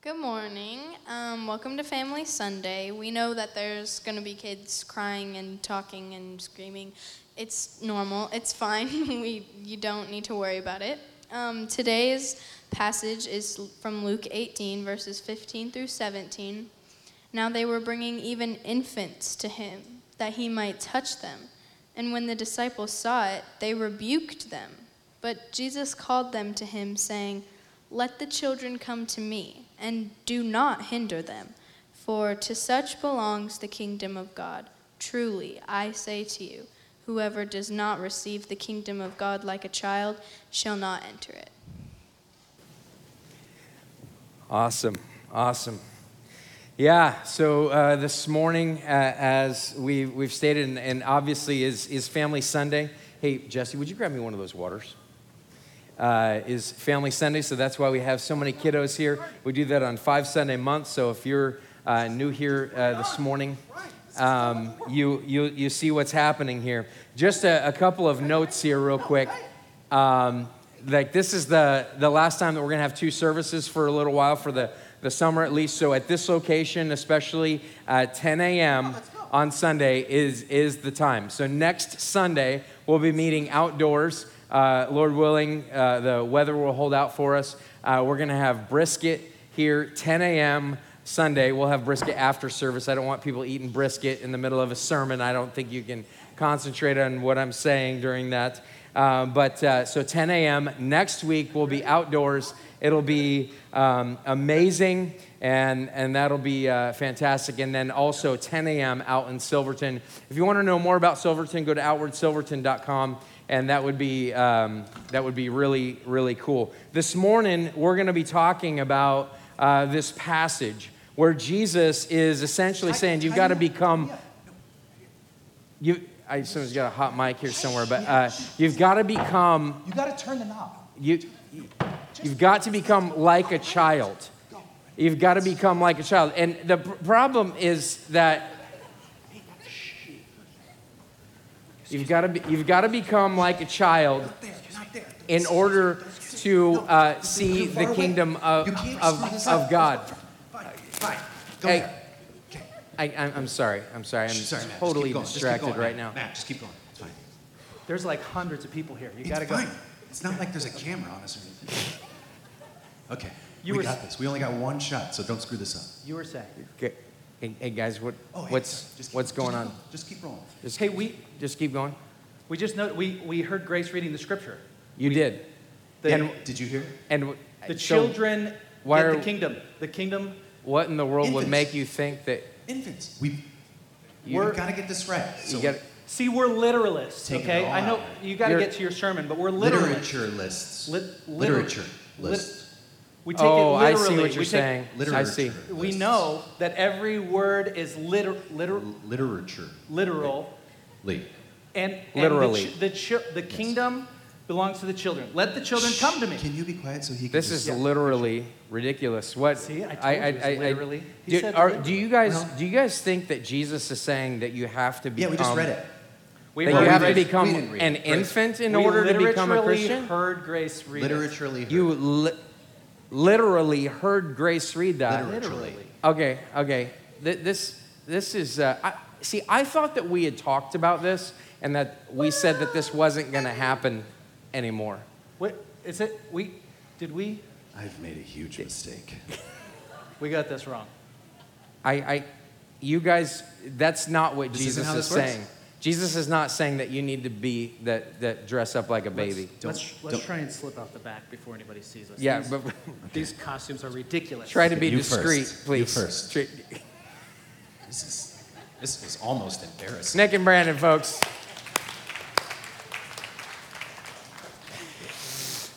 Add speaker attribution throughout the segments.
Speaker 1: Good morning. Um, welcome to Family Sunday. We know that there's going to be kids crying and talking and screaming. It's normal. It's fine. we, you don't need to worry about it. Um, today's passage is from Luke 18, verses 15 through 17. Now they were bringing even infants to him, that he might touch them. And when the disciples saw it, they rebuked them. But Jesus called them to him, saying, Let the children come to me, and do not hinder them, for to such belongs the kingdom of God. Truly, I say to you, whoever does not receive the kingdom of God like a child shall not enter it.
Speaker 2: Awesome. Awesome. Yeah, so uh, this morning, uh, as we, we've stated, and, and, obviously is, is Family Sunday. Hey, Jesse, would you grab me one of those waters? Uh, is Family Sunday, so that's why we have so many kiddos here. We do that on five Sunday months, so if you're uh, new here uh, this morning, um, you, you, you see what's happening here. Just a, a couple of notes here, real quick. Um, like, this is the, the last time that we're going to have two services for a little while for the the summer at least. So at this location, especially at 10 a.m. on Sunday, is, is the time. So next Sunday, we'll be meeting outdoors. Uh, Lord willing, uh, the weather will hold out for us. Uh, we're going to have brisket here, 10 a.m. Sunday. We'll have brisket after service. I don't want people eating brisket in the middle of a sermon. I don't think you can concentrate on what I'm saying during that. Uh, but uh, so 10 a.m. next week, we'll be outdoors. It'll be um, amazing, and, and that'll be uh, fantastic. And then also 10 a.m. out in Silverton. If you want to know more about Silverton, go to outwardsilverton.com, and that would be, um, that would be really, really cool. This morning, we're going to be talking about uh, this passage where Jesus is essentially saying, You've got to become. You, I someone's got a hot mic here somewhere, but uh, you've got to become.
Speaker 3: You got to turn the knob.
Speaker 2: You, You've got to become like a child. You've got to become like a child. And the pr- problem is that you've got to, be, you've got to become like a child in order to uh, see the kingdom of, of, of God. Hey, I, am sorry. I'm sorry. I'm sorry, totally distracted right now.
Speaker 3: Matt, just keep going. It's fine.
Speaker 4: There's like hundreds of people here. You
Speaker 3: got to go. It's not like there's a camera on us or anything. Okay, you we got this. We only got one shot, so don't screw this up.
Speaker 4: You were saying.
Speaker 2: Okay. Hey, hey guys, what, oh, what's, keep, what's going
Speaker 3: just
Speaker 2: on?
Speaker 3: Just keep rolling.
Speaker 2: Just, hey, we just keep going.
Speaker 4: We just know we, we heard Grace reading the scripture.
Speaker 2: You
Speaker 4: we,
Speaker 2: did.
Speaker 3: The, and did you hear?
Speaker 2: And
Speaker 4: the so children why are, the kingdom. The kingdom.
Speaker 2: What in the world infants. would make you think that
Speaker 3: infants? We you got to get this right.
Speaker 2: So you
Speaker 4: See, we're literalists, okay? I know you got to get to your sermon, but we're literalists.
Speaker 3: Literature lists.
Speaker 4: Lit,
Speaker 3: literature lists.
Speaker 4: We take oh, it literally.
Speaker 2: I see what you're
Speaker 4: we
Speaker 2: saying.
Speaker 3: Literature.
Speaker 2: I see.
Speaker 4: We know that every word is liter, liter,
Speaker 3: literature.
Speaker 4: Literal.
Speaker 3: And,
Speaker 4: and
Speaker 2: Literally.
Speaker 4: The, the, the kingdom yes. belongs to the children. Let the children Shh. come to me.
Speaker 3: Can you be quiet so he can
Speaker 2: This is yeah. literally ridiculous. What?
Speaker 4: See, I told I, I, I, literally.
Speaker 2: Do, are, do, you guys well, do you guys think that Jesus is saying that you have to be?
Speaker 3: Yeah, we just read it.
Speaker 2: We that you have to become an infant in
Speaker 4: we
Speaker 2: order to become a Christian?
Speaker 4: heard Grace read
Speaker 3: Literally
Speaker 4: heard.
Speaker 2: You li- literally heard Grace read that.
Speaker 4: Literally.
Speaker 2: Okay, okay. This, this is, uh, I, see, I thought that we had talked about this and that we said that this wasn't going to happen anymore.
Speaker 4: What, is it, we, did we?
Speaker 3: I've made a huge mistake.
Speaker 4: we got this wrong.
Speaker 2: I, I, you guys, that's not what this Jesus is saying. Works? Jesus is not saying that you need to be that, that dress up like a baby.
Speaker 4: Let's, let's, let's try and slip out the back before anybody sees us.
Speaker 2: Yeah,
Speaker 4: these,
Speaker 2: but
Speaker 4: these costumes are ridiculous.
Speaker 2: Try to be
Speaker 3: you
Speaker 2: discreet,
Speaker 3: first.
Speaker 2: please.
Speaker 3: You first. this is this is almost embarrassing.
Speaker 2: Nick and Brandon, folks.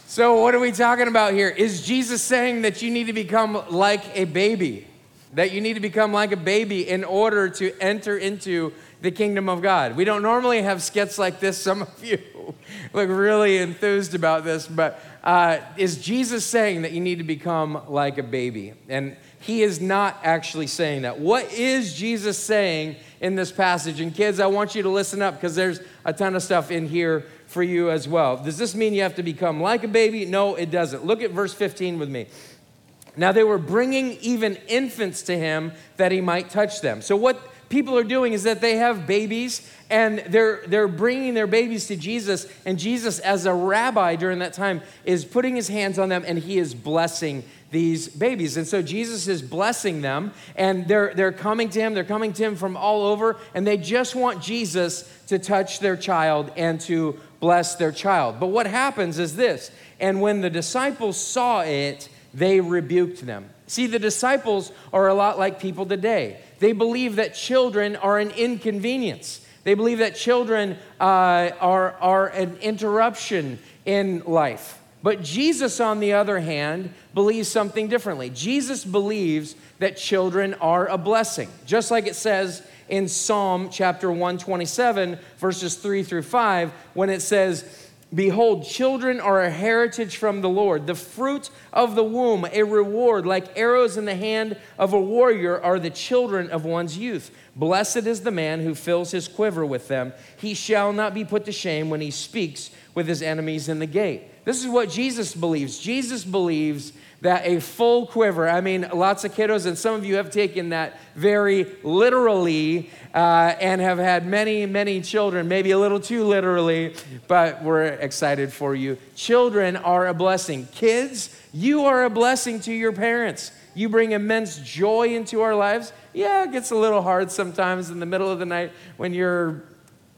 Speaker 2: So, what are we talking about here? Is Jesus saying that you need to become like a baby? That you need to become like a baby in order to enter into the kingdom of God. We don't normally have skits like this. Some of you look really enthused about this, but uh, is Jesus saying that you need to become like a baby? And he is not actually saying that. What is Jesus saying in this passage? And kids, I want you to listen up because there's a ton of stuff in here for you as well. Does this mean you have to become like a baby? No, it doesn't. Look at verse 15 with me. Now they were bringing even infants to him that he might touch them. So what people are doing is that they have babies and they're, they're bringing their babies to Jesus. And Jesus, as a rabbi during that time, is putting his hands on them and he is blessing these babies. And so Jesus is blessing them and they're, they're coming to him. They're coming to him from all over and they just want Jesus to touch their child and to bless their child. But what happens is this and when the disciples saw it, they rebuked them. See, the disciples are a lot like people today. They believe that children are an inconvenience. They believe that children uh, are, are an interruption in life. But Jesus, on the other hand, believes something differently. Jesus believes that children are a blessing, just like it says in Psalm chapter 127, verses 3 through 5, when it says, Behold, children are a heritage from the Lord. The fruit of the womb, a reward. Like arrows in the hand of a warrior, are the children of one's youth. Blessed is the man who fills his quiver with them. He shall not be put to shame when he speaks with his enemies in the gate. This is what Jesus believes. Jesus believes that a full quiver, I mean, lots of kiddos, and some of you have taken that very literally uh, and have had many, many children, maybe a little too literally, but we're excited for you. Children are a blessing. Kids, you are a blessing to your parents. You bring immense joy into our lives. Yeah, it gets a little hard sometimes in the middle of the night when you're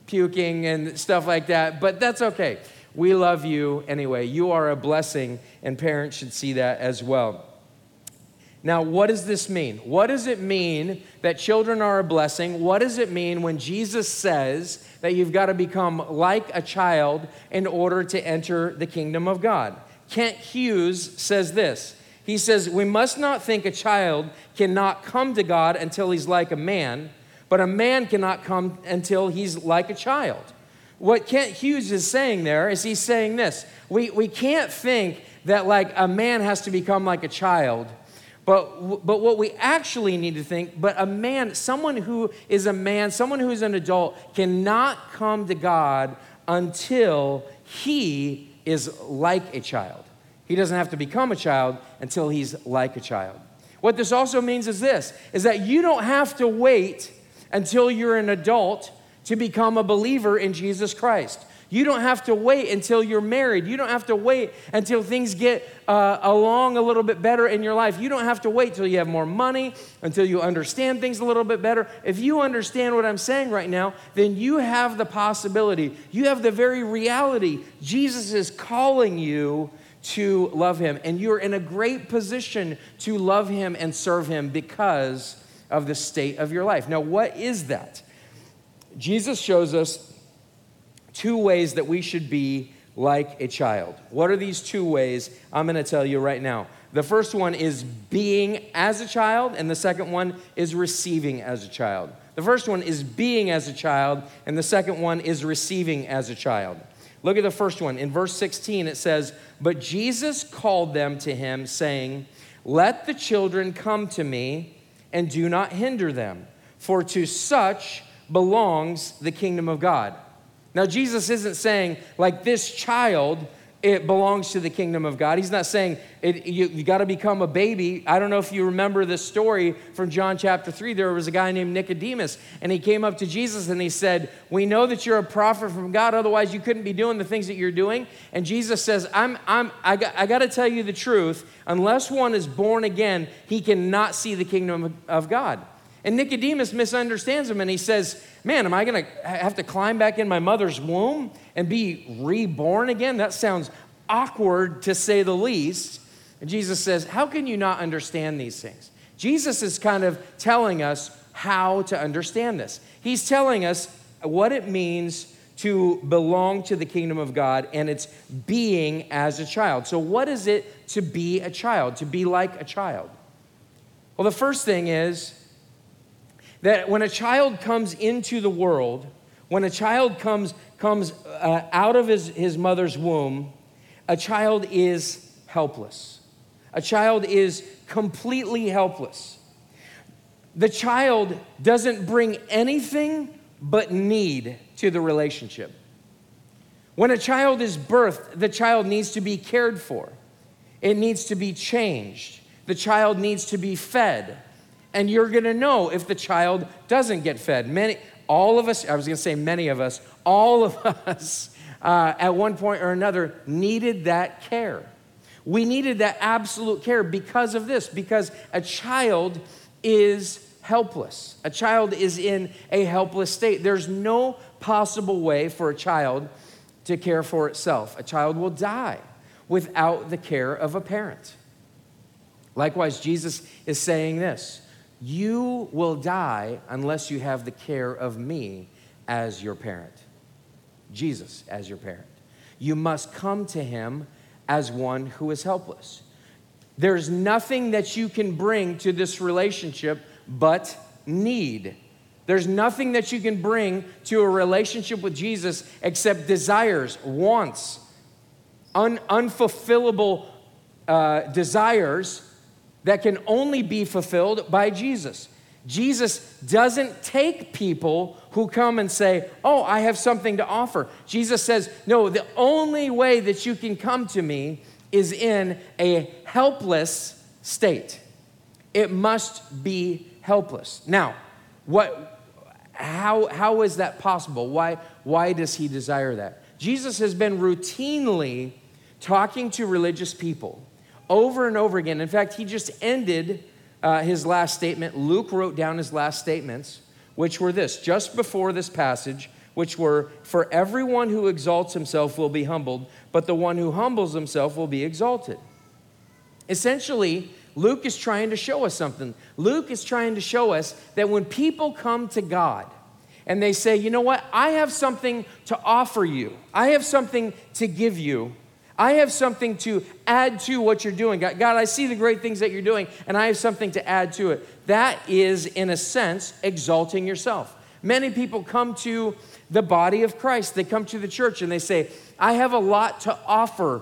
Speaker 2: puking and stuff like that, but that's okay. We love you anyway. You are a blessing, and parents should see that as well. Now, what does this mean? What does it mean that children are a blessing? What does it mean when Jesus says that you've got to become like a child in order to enter the kingdom of God? Kent Hughes says this. He says, We must not think a child cannot come to God until he's like a man, but a man cannot come until he's like a child. What Kent Hughes is saying there is he's saying this we, we can't think that like a man has to become like a child. But, but what we actually need to think, but a man, someone who is a man, someone who is an adult, cannot come to God until he is like a child. He doesn't have to become a child until he's like a child. What this also means is this is that you don't have to wait until you're an adult to become a believer in Jesus Christ. You don't have to wait until you're married. You don't have to wait until things get uh, along a little bit better in your life. You don't have to wait till you have more money, until you understand things a little bit better. If you understand what I'm saying right now, then you have the possibility, you have the very reality. Jesus is calling you to love him, and you're in a great position to love him and serve him because of the state of your life. Now, what is that? Jesus shows us two ways that we should be like a child. What are these two ways? I'm going to tell you right now. The first one is being as a child, and the second one is receiving as a child. The first one is being as a child, and the second one is receiving as a child. Look at the first one. In verse 16, it says, But Jesus called them to him, saying, Let the children come to me, and do not hinder them, for to such belongs the kingdom of God. Now, Jesus isn't saying, like this child, it belongs to the kingdom of God. He's not saying it, you, you got to become a baby. I don't know if you remember this story from John chapter 3. There was a guy named Nicodemus, and he came up to Jesus and he said, We know that you're a prophet from God, otherwise, you couldn't be doing the things that you're doing. And Jesus says, I'm, I'm, I, got, I got to tell you the truth. Unless one is born again, he cannot see the kingdom of God. And Nicodemus misunderstands him and he says, Man, am I going to have to climb back in my mother's womb and be reborn again? That sounds awkward to say the least. And Jesus says, How can you not understand these things? Jesus is kind of telling us how to understand this. He's telling us what it means to belong to the kingdom of God and it's being as a child. So, what is it to be a child, to be like a child? Well, the first thing is that when a child comes into the world, when a child comes, comes uh, out of his, his mother's womb, a child is helpless. A child is completely helpless. The child doesn't bring anything but need to the relationship. When a child is birthed, the child needs to be cared for, it needs to be changed. the child needs to be fed. And you're going to know if the child doesn't get fed. Many, all of us, I was going to say many of us, all of us uh, at one point or another needed that care. We needed that absolute care because of this, because a child is helpless. A child is in a helpless state. There's no possible way for a child to care for itself. A child will die without the care of a parent. Likewise, Jesus is saying this You will die unless you have the care of me as your parent. Jesus as your parent. You must come to him as one who is helpless. There's nothing that you can bring to this relationship but need. There's nothing that you can bring to a relationship with Jesus except desires, wants, un- unfulfillable uh, desires that can only be fulfilled by Jesus. Jesus doesn't take people who come and say, Oh, I have something to offer. Jesus says, No, the only way that you can come to me is in a helpless state. It must be helpless. Now, what, how, how is that possible? Why, why does he desire that? Jesus has been routinely talking to religious people over and over again. In fact, he just ended uh, his last statement. Luke wrote down his last statements, which were this just before this passage, which were For everyone who exalts himself will be humbled, but the one who humbles himself will be exalted. Essentially, Luke is trying to show us something. Luke is trying to show us that when people come to God and they say, you know what, I have something to offer you, I have something to give you, I have something to add to what you're doing. God, God, I see the great things that you're doing, and I have something to add to it. That is, in a sense, exalting yourself. Many people come to the body of Christ, they come to the church and they say, I have a lot to offer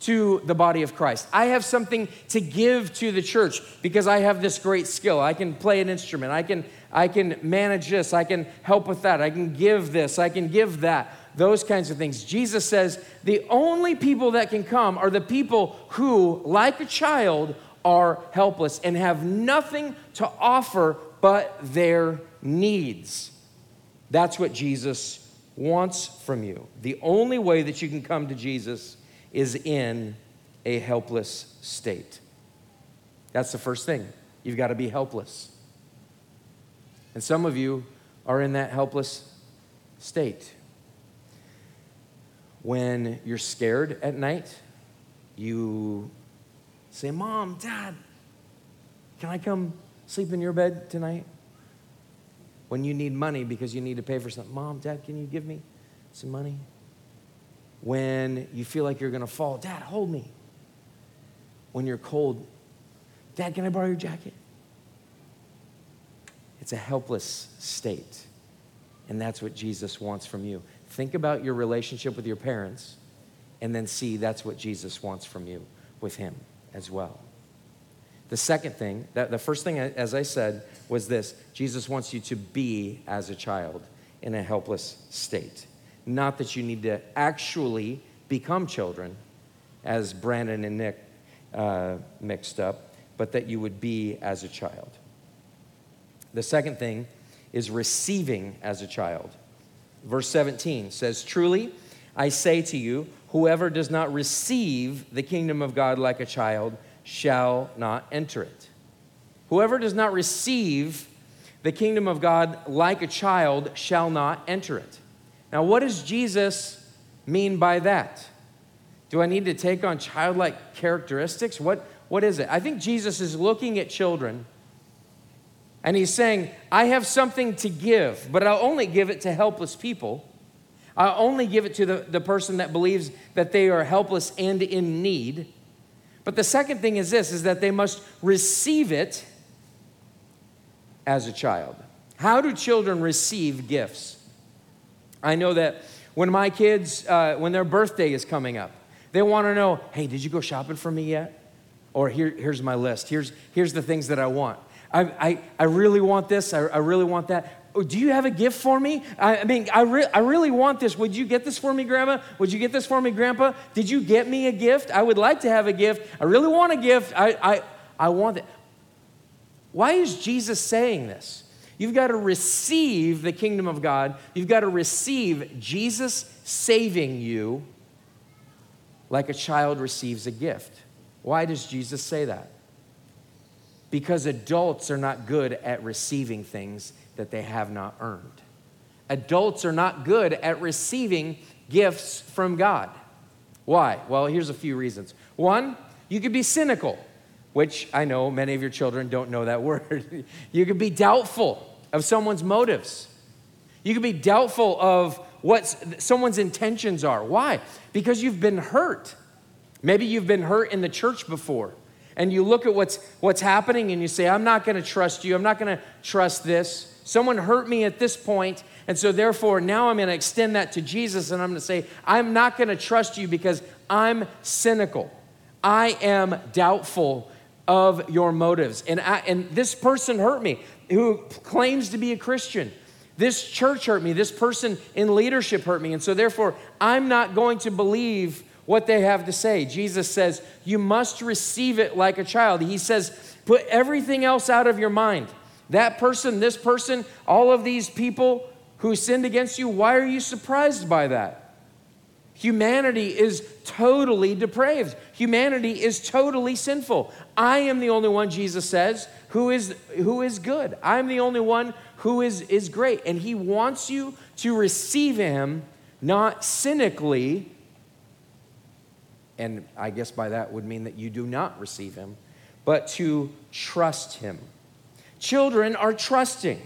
Speaker 2: to the body of Christ. I have something to give to the church because I have this great skill. I can play an instrument. I can I can manage this. I can help with that. I can give this. I can give that those kinds of things. Jesus says the only people that can come are the people who, like a child, are helpless and have nothing to offer but their needs. That's what Jesus wants from you. The only way that you can come to Jesus is in a helpless state. That's the first thing. You've got to be helpless. And some of you are in that helpless state when you're scared at night, you say, Mom, Dad, can I come sleep in your bed tonight? When you need money because you need to pay for something, Mom, Dad, can you give me some money? When you feel like you're to fall, Dad, hold me. When you're cold, Dad, can I borrow your jacket? It's a helpless state. And that's what Jesus wants from you. Think about your relationship with your parents and then see that's what Jesus wants from you with him as well. The second thing, that the first thing, as I said, was this Jesus wants you to be as a child in a helpless state. Not that you need to actually become children, as Brandon and Nick uh, mixed up, but that you would be as a child. The second thing is receiving as a child. Verse 17 says, Truly, I say to you, whoever does not receive the kingdom of God like a child shall not enter it. Whoever does not receive the kingdom of God like a child shall not enter it. Now, what does Jesus mean by that? Do I need to take on childlike characteristics? What, what is it? I think Jesus is looking at children and he's saying, I have something to give, but I'll only give it to helpless people. I'll only give it to the, the person that believes that they are helpless and in need. But the second thing is this is that they must receive it as a child. How do children receive gifts? I know that when my kids, uh, when their birthday is coming up, they want to know, hey, did you go shopping for me yet? Or Here, here's my list. Here's, here's the things that I want. I, I, I really want this. I, I really want that. Oh, do you have a gift for me? I, I mean, I, re- I really want this. Would you get this for me, Grandma? Would you get this for me, Grandpa? Did you get me a gift? I would like to have a gift. I really want a gift. I, I, I want that. Why is Jesus saying this? You've got to receive the kingdom of God. You've got to receive Jesus saving you like a child receives a gift. Why does Jesus say that? Because adults are not good at receiving things that they have not earned. Adults are not good at receiving gifts from God. Why? Well, here's a few reasons. One, you could be cynical, which I know many of your children don't know that word. you could be doubtful of someone's motives. You could be doubtful of what someone's intentions are. Why? Because you've been hurt. Maybe you've been hurt in the church before. And you look at what's, what's happening and you say, I'm not going to trust you. I'm not going to trust this. Someone hurt me at this point, And so, therefore, now I'm going to extend that to Jesus and I'm going to say, I'm not going to trust you because I'm cynical. I am doubtful of your motives. And, I, and this person hurt me who claims to be a Christian. This church hurt me. This person in leadership hurt me. And so, therefore, I'm not going to believe what they have to say. Jesus says, You must receive it like a child. He says, Put everything else out of your mind. That person, this person, all of these people who sinned against you, why are you surprised by that? Humanity is totally depraved. Humanity is totally sinful. I am the only one, Jesus says, who is, who is good. I'm the only one who is, is great. And He wants you to receive Him not cynically, and I guess by that would mean that you do not receive Him, but to trust Him. Children are trusting.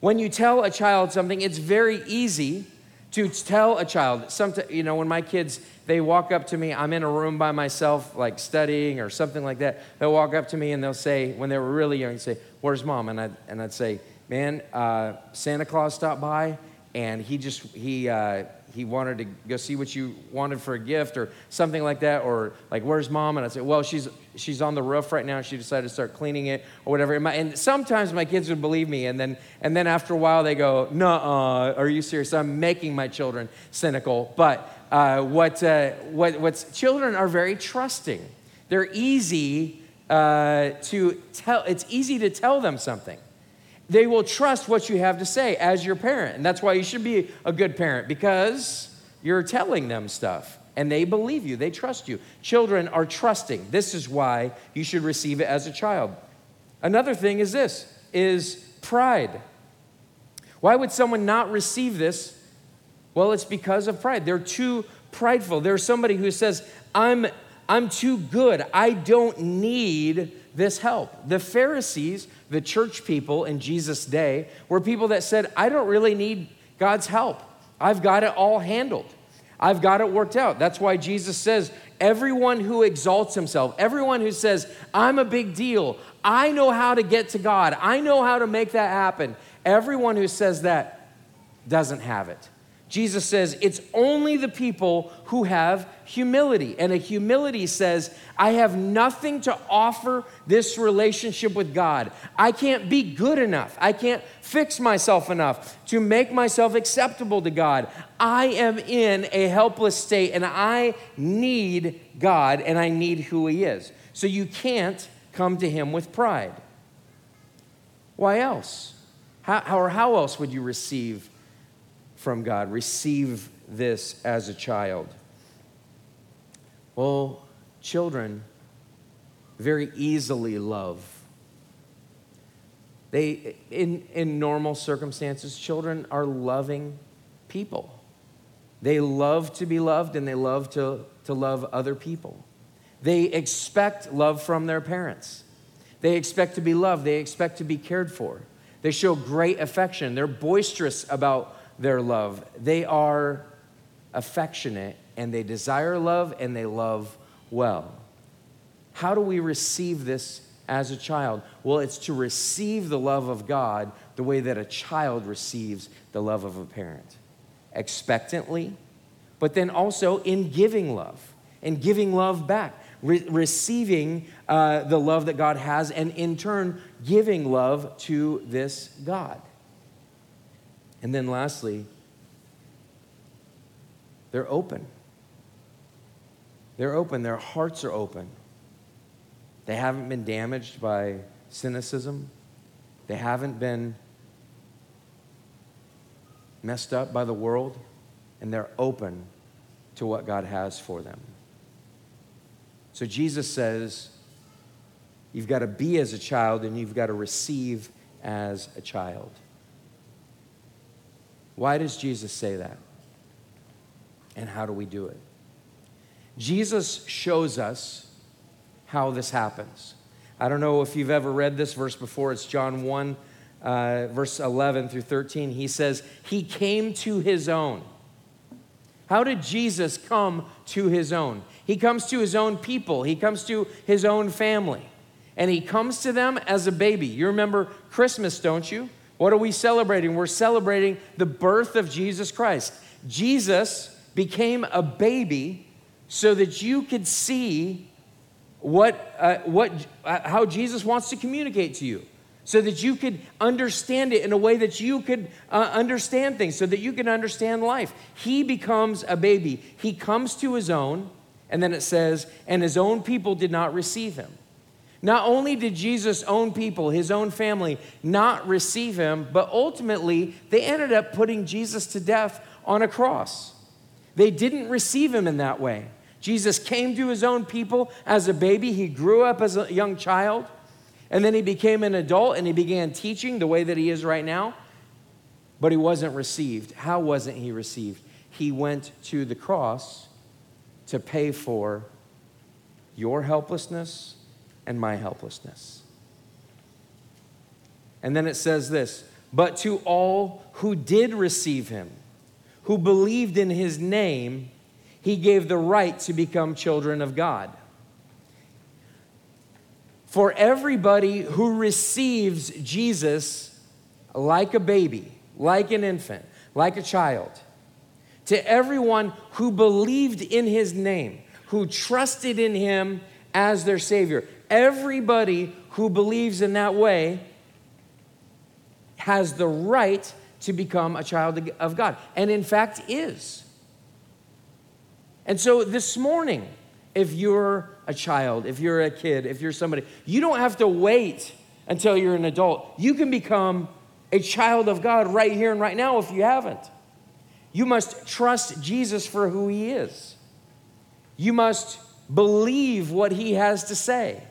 Speaker 2: When you tell a child something, it's very easy to tell a child. Sometimes, you know, when my kids they walk up to me, I'm in a room by myself, like studying or something like that. They'll walk up to me and they'll say, when they were really young, say, "Where's mom?" And I and I'd say, "Man, uh, Santa Claus stopped by, and he just he." Uh, he wanted to go see what you wanted for a gift or something like that or like where's mom? And i said well she's she's on the roof right now. She decided to start cleaning it or whatever. And, my, and sometimes my kids would believe me and then and then after a while they go no are you serious? I'm making my children cynical. But uh, what, uh, what what's children are very trusting. They're easy uh, to tell it's easy to tell them something they will trust what you have to say as your parent. And that's why you should be a good parent because you're telling them stuff and they believe you, they trust you. Children are trusting. This is why you should receive it as a child. Another thing is this is pride. Why would someone not receive this? Well, it's because of pride. They're too prideful. There's somebody who says, "I'm I'm too good. I don't need this help." The Pharisees the church people in Jesus' day were people that said, I don't really need God's help. I've got it all handled. I've got it worked out. That's why Jesus says, everyone who exalts himself, everyone who says, I'm a big deal, I know how to get to God, I know how to make that happen, everyone who says that doesn't have it. Jesus says it's only the people who have humility. And a humility says, I have nothing to offer this relationship with God. I can't be good enough. I can't fix myself enough to make myself acceptable to God. I am in a helpless state and I need God and I need who He is. So you can't come to Him with pride. Why else? How, or how else would you receive? From God. Receive this as a child. Well, children very easily love. They, in, in normal circumstances, children are loving people. They love to be loved and they love to, to love other people. They expect love from their parents. They expect to be loved. They expect to be cared for. They show great affection. They're boisterous about their love. They are affectionate and they desire love and they love well. How do we receive this as a child? Well, it's to receive the love of God the way that a child receives the love of a parent expectantly, but then also in giving love and giving love back. Re- receiving uh, the love that God has, and in turn, giving love to this God. And then lastly, they're open. They're open, their hearts are open. They haven't been damaged by cynicism. They haven't been messed up by the world, and they're open to what God has for them. So Jesus says, You've got to be as a child and you've got to receive as a child. Why does Jesus say that? And how do we do it? Jesus shows us how this happens. I don't know if you've ever read this verse before. It's John 1, uh, verse 11 through 13. He says, He came to His own. How did Jesus come to His own? He comes to His own people, He comes to His own family. And He comes to them as a baby. You remember Christmas, don't you? What are we celebrating? We're celebrating the birth of Jesus Christ. Jesus became a baby so that you could see what, uh, what, uh, how Jesus wants to communicate to you, so that you could understand it in a way that you could uh, understand things, so that you can understand life. He becomes a baby. He comes to his own, and then it says, and his own people did not receive him. Not only did Jesus' own people, his own family, not receive him, but ultimately they ended up putting Jesus to death on a cross. They didn't receive him in that way. Jesus came to his own people as a baby. He grew up as a young child, and then he became an adult and he began teaching the way that he is right now. But he wasn't received. How wasn't he received? He went to the cross to pay for your helplessness and my helplessness. And then it says this But to all who did receive him, who believed in his name, he gave the right to become children of God. For everybody who receives Jesus like a baby, like an infant, like a child, to everyone who believed in his name, who trusted in him as their Savior, everybody who believes in that way has the right to become a child of God, and in fact is. And so this morning, if you're a child, if you're a kid, if you're somebody, you don't have to wait until you're an adult. You can become a child of God right here and right now if you haven't. You must trust Jesus for who he is. You must believe what he has to say.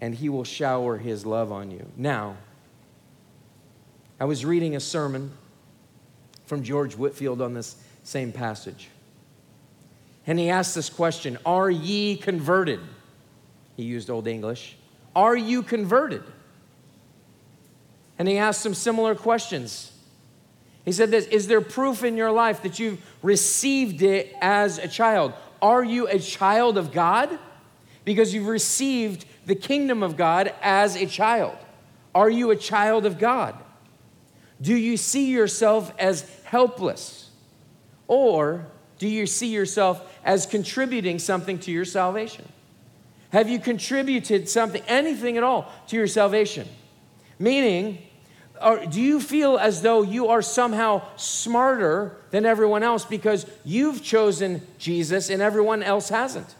Speaker 2: And he will shower his love on you. Now, I was reading a sermon from George Whitefield on this same passage. And he asked this question Are ye converted? He used Old English. Are you converted? And he asked some similar questions. He said this Is there proof in your life that you've received it as a child? Are you a child of God? Because you've received the kingdom of God as a child. Are you a child of God? Do you see yourself as helpless? Or do you see yourself as contributing something to your salvation? Have you contributed something, anything at all, to your salvation? Meaning, or do you feel as though you are somehow smarter than everyone else because you've chosen Jesus and everyone else hasn't?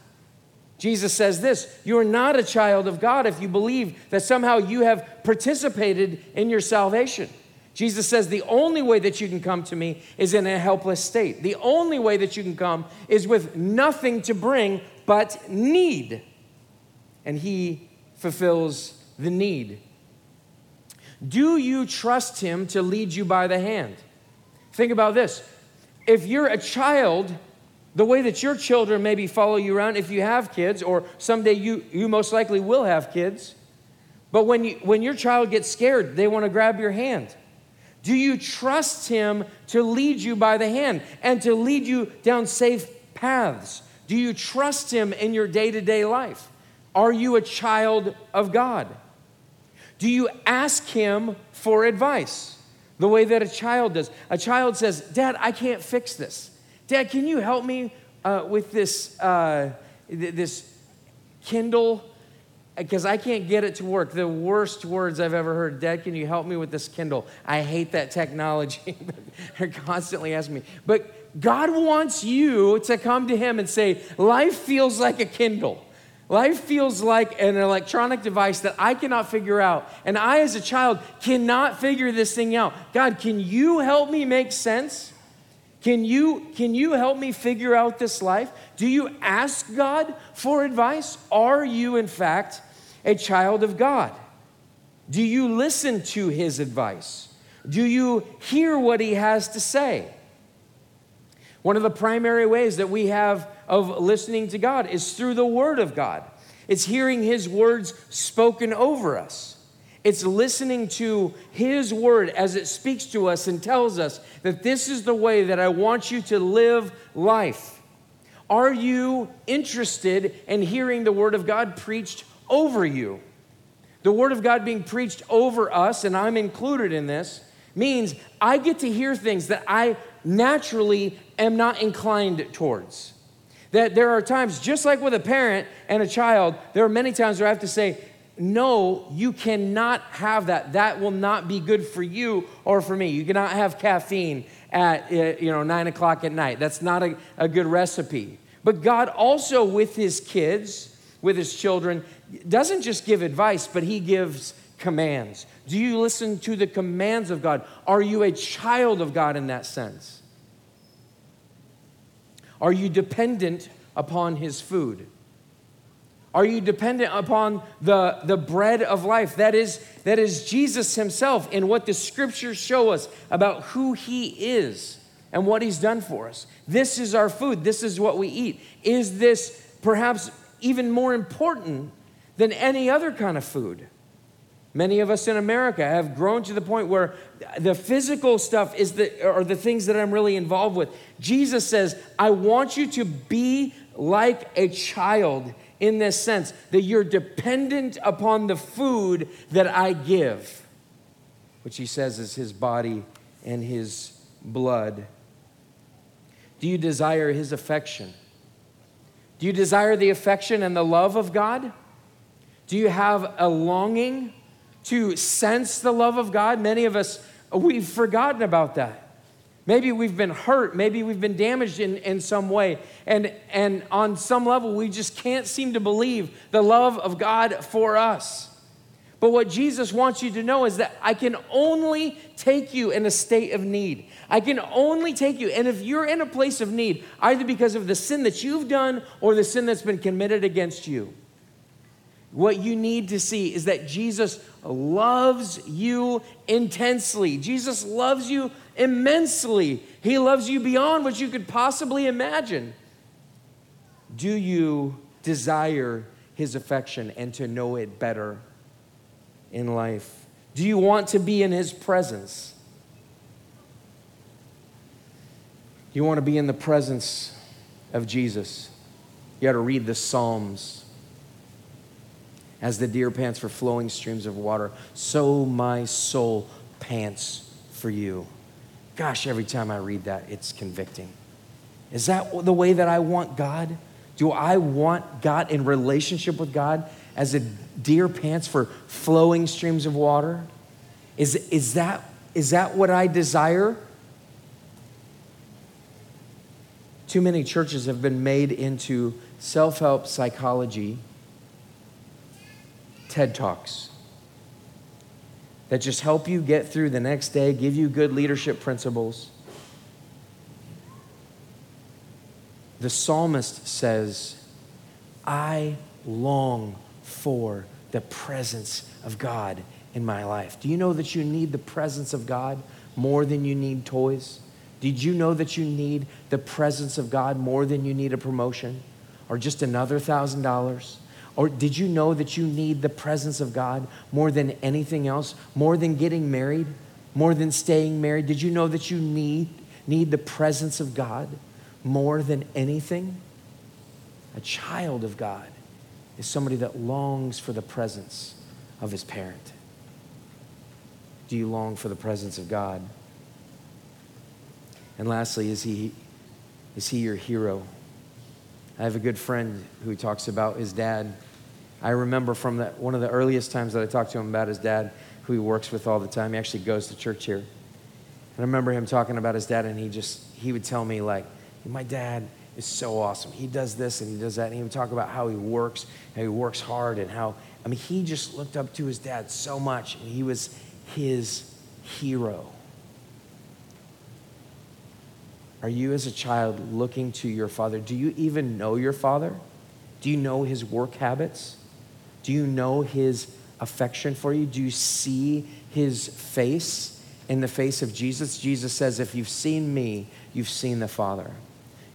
Speaker 2: Jesus says this You are not a child of God if you believe that somehow you have participated in your salvation. Jesus says the only way that you can come to me is in a helpless state. The only way that you can come is with nothing to bring but need. And he fulfills the need. Do you trust him to lead you by the hand? Think about this. If you're a child, the way that your children maybe follow you around, if you have kids, or someday you, you most likely will have kids, but when, you, when your child gets scared, they want to grab your hand. Do you trust Him to lead you by the hand and to lead you down safe paths? Do you trust Him in your day to day life? Are you a child of God? Do you ask Him for advice the way that a child does? A child says, Dad, I can't fix this. Dad, can you help me uh, with this, uh, this Kindle? because I can't get it to work. The worst words I've ever heard. Dad, can you help me with this Kindle? I hate that technology. They're constantly asking me. But God wants you to come to Him and say, Life feels like a Kindle. Life feels like an electronic device that I cannot figure out. And I, as a child, cannot figure this thing out. God, can you help me make sense? Can you, can you help me figure out this life? Do you ask God for advice? Are you, in fact, a child of God? Do you listen to his advice? Do you hear what he has to say? One of the primary ways that we have of listening to God is through the Word of God. It's hearing His words spoken over us. It's listening to His Word as it speaks to us and tells us that this is the way that I want you to live life. Are you interested in hearing the Word of God preached over you? The Word of God being preached over us, and I'm included in this, means I get to hear things that I naturally am not inclined towards. That there are times, just like with a parent and a child, there are many times where I have to say, no, you cannot have that. That will not be good for you or for me. You cannot have caffeine at uh, you know nine o'clock at night. That's not a, a good recipe. But God also, with His kids, with His children, doesn't just give advice, but He gives commands. Do you listen to the commands of God? Are you a child of God in that sense? Are you dependent upon his food? Are you dependent upon the, the bread of life? That is, that is Jesus himself and what the scriptures show us about who he is and what he's done for us. This is our food. This is what we eat. Is this perhaps even more important than any other kind of food? Many of us in America have grown to the point where the physical stuff is the, are the things that I'm really involved with. Jesus says, I want you to be like a child in this sense, that you're dependent upon the food that I give, which he says is his body and his blood. Do you desire his affection? Do you desire the affection and the love of God? Do you have a longing? to sense the love of God. Many of us, we've forgotten about that. Maybe we've been hurt. Maybe we've been damaged in, in some way. And, and on some level, we just can't seem to believe the love of God for us. But what Jesus wants you to know is that I can only take you in a state of need. I can only take you. And if you're in a place of need, either because of the sin that you've done or the sin that's been committed against you, what you need to see is that Jesus loves you intensely. Jesus loves you immensely. He loves you beyond what you could possibly imagine. Do you desire his affection and to know it better in life? Do you want to be in his presence? You want to be in the presence of Jesus. You got to read the Psalms as the deer pants for flowing streams of water, so my soul pants for you. Gosh, every time I read that, it's convicting. Is that the way that I want God? Do I want God in relationship with God as a deer pants for flowing streams of water? Is, is, that, is that what I desire? Too many churches have been made into self help psychology TED Talks that just help you get through the next day, give you good leadership principles. The psalmist says, I long for the presence of God in my life. Do you know that you need the presence of God more than you need toys? Did you know that you need the presence of God more than you need a promotion or just another thousand dollars? Or did you know that you need the presence of God more than anything else? More than getting married? More than staying married? Did you know that you need, need the presence of God more than anything? A child of God is somebody that longs for the presence of his parent. Do you long for the presence of God? And lastly, is he, is he your hero? I have a good friend who talks about his dad. I remember from the, one of the earliest times that I talked to him about his dad, who he works with all the time. He actually goes to church here. And I remember him talking about his dad, and he just, he would tell me, like, my dad, is so awesome. He does this and he does that. And he would talk about how he works, how he works hard, and how, I mean, he just looked up to his dad so much. And he was his hero. Are you, as a child, looking to your father? Do you even know your father? Do you know his work habits? Do you know his affection for you? Do you see his face in the face of Jesus? Jesus says, If you've seen me, you've seen the Father.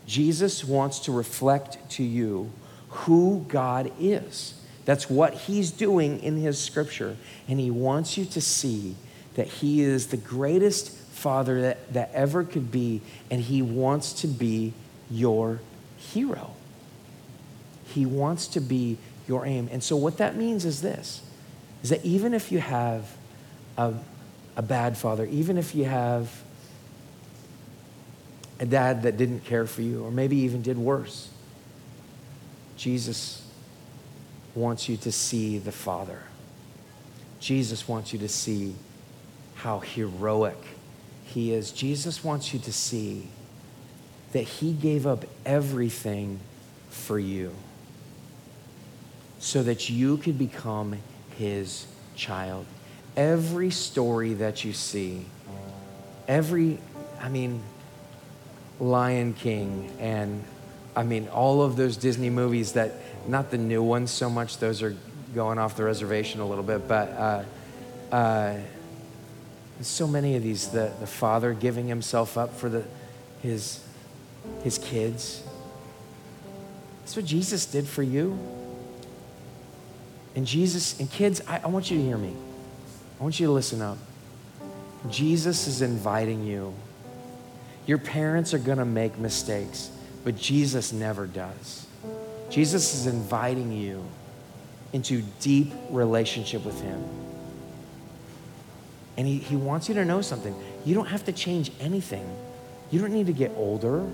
Speaker 2: Jesus wants to reflect to you who God is. That's what he's doing in his scripture. And he wants you to see that he is the greatest father that, that ever could be, and he wants to be your hero. He wants to be your aim. And so, what that means is this is that even if you have a, a bad father, even if you have a dad that didn't care for you, or maybe even did worse. Jesus wants you to see the Father. Jesus wants you to see how heroic He is. Jesus wants you to see that He gave up everything for you so that you could become His child. Every story that you see, every, I mean, Lion King and I mean all of those Disney movies that not the new ones so much those are going off the reservation a little bit but uh, uh, so many of these the, the father giving himself up for the his his kids that's what Jesus did for you and Jesus and kids I, I want you to hear me I want you to listen up Jesus is inviting you your parents are going to make mistakes, but Jesus never does. Jesus is inviting you into deep relationship with him. And he, he wants you to know something. You don't have to change anything. You don't need to get older.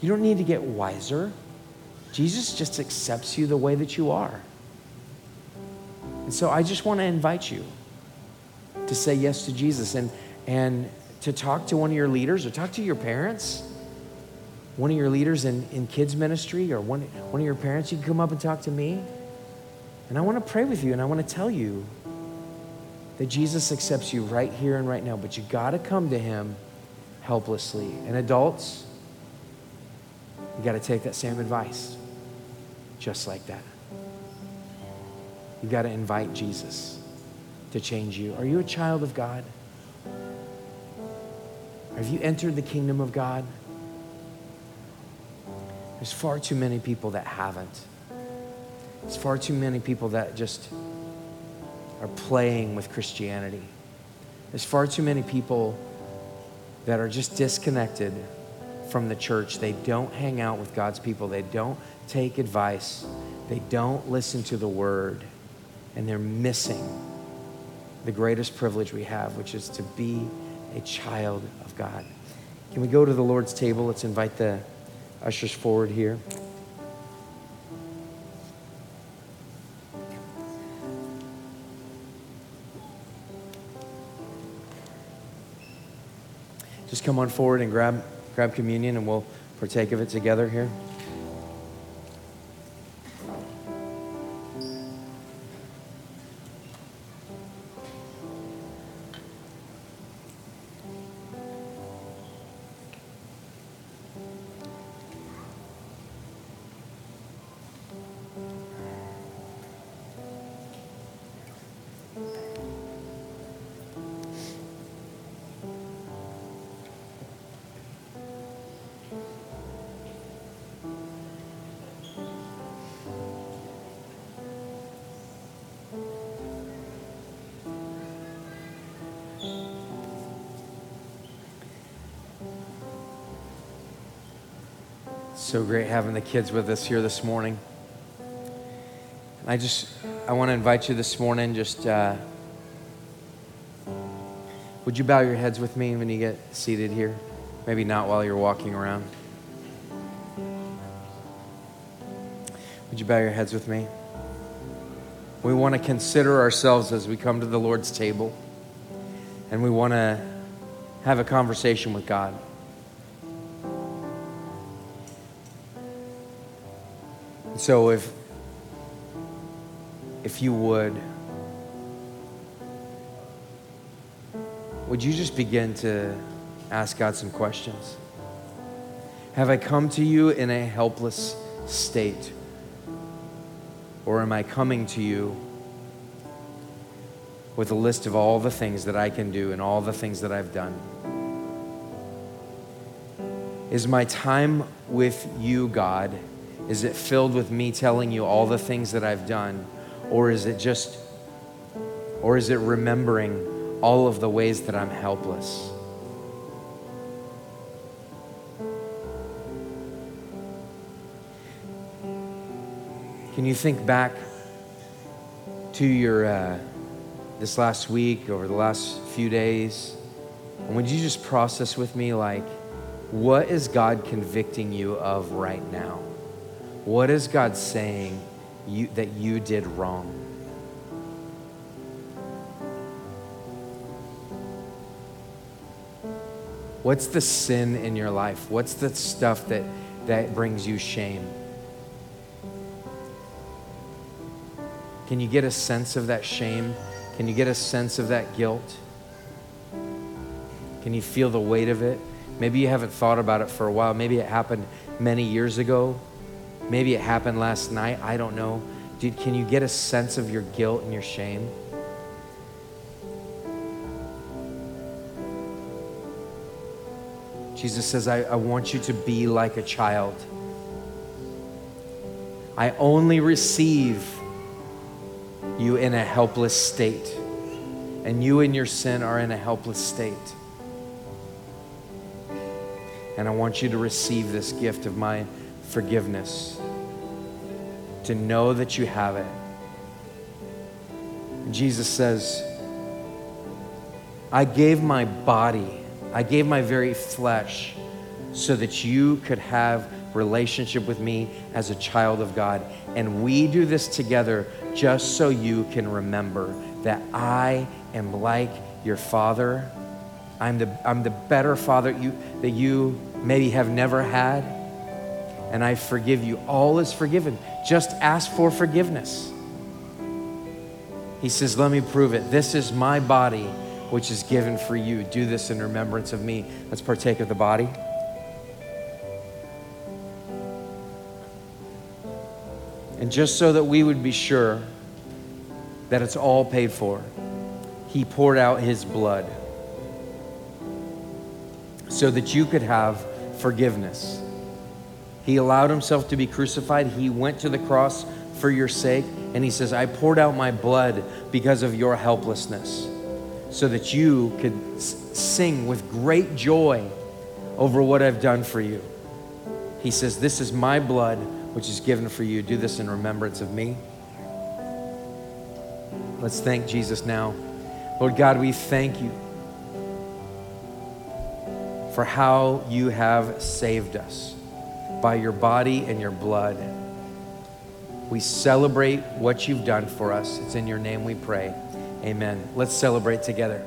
Speaker 2: You don't need to get wiser. Jesus just accepts you the way that you are. And so I just want to invite you to say yes to Jesus. And, and to talk to one of your leaders or talk to your parents, one of your leaders in, in kids' ministry or one, one of your parents, you can come up and talk to me. And I want to pray with you and I want to tell you that Jesus accepts you right here and right now, but you got to come to him helplessly. And adults, you got to take that same advice just like that. You got to invite Jesus to change you. Are you a child of God? Have you entered the kingdom of God? There's far too many people that haven't. There's far too many people that just are playing with Christianity. There's far too many people that are just disconnected from the church. They don't hang out with God's people. They don't take advice. They don't listen to the word. And they're missing the greatest privilege we have, which is to be a child of God. Can we go to the Lord's table? Let's invite the ushers forward here. Just come on forward and grab, grab communion, and we'll partake of it together here. So great having the kids with us here this morning. I just, I want to invite you this morning, just, uh, would you bow your heads with me when you get seated here? Maybe not while you're walking around. Would you bow your heads with me? We want to consider ourselves as we come to the Lord's table, and we want to have a conversation with God. So if if you would would you just begin to ask God some questions? Have I come to you in a helpless state? Or am I coming to you with a list of all the things that I can do and all the things that I've done? Is my time with you, God, is it filled with me telling you all the things that I've done? Or is it just, or is it remembering all of the ways that I'm helpless? Can you think back to your uh, this last week, over the last few days? And would you just process with me, like, what is God convicting you of right now? What is God saying you, that you did wrong? What's the sin in your life? What's the stuff that, that brings you shame? Can you get a sense of that shame? Can you get a sense of that guilt? Can you feel the weight of it? Maybe you haven't thought about it for a while. Maybe it happened many years ago. Maybe it happened last night. I don't know. Dude, can you get a sense of your guilt and your shame? Jesus says, I, I want you to be like a child. I only receive you in a helpless state. And you and your sin are in a helpless state. And I want you to receive this gift of my forgiveness, to know that you have it. Jesus says, I gave my body, I gave my very flesh so that you could have relationship with me as a child of God. And we do this together just so you can remember that I am like your father. I'm the, I'm the better father you, that you maybe have never had. And I forgive you. All is forgiven. Just ask for forgiveness. He says, Let me prove it. This is my body, which is given for you. Do this in remembrance of me. Let's partake of the body. And just so that we would be sure that it's all paid for, he poured out his blood so that you could have forgiveness. He allowed himself to be crucified. He went to the cross for your sake. And he says, I poured out my blood because of your helplessness, so that you could s- sing with great joy over what I've done for you. He says, This is my blood which is given for you. Do this in remembrance of me. Let's thank Jesus now. Lord God, we thank you for how you have saved us by your body and your blood. We celebrate what you've done for us. It's in your name we pray. Amen. Let's celebrate together.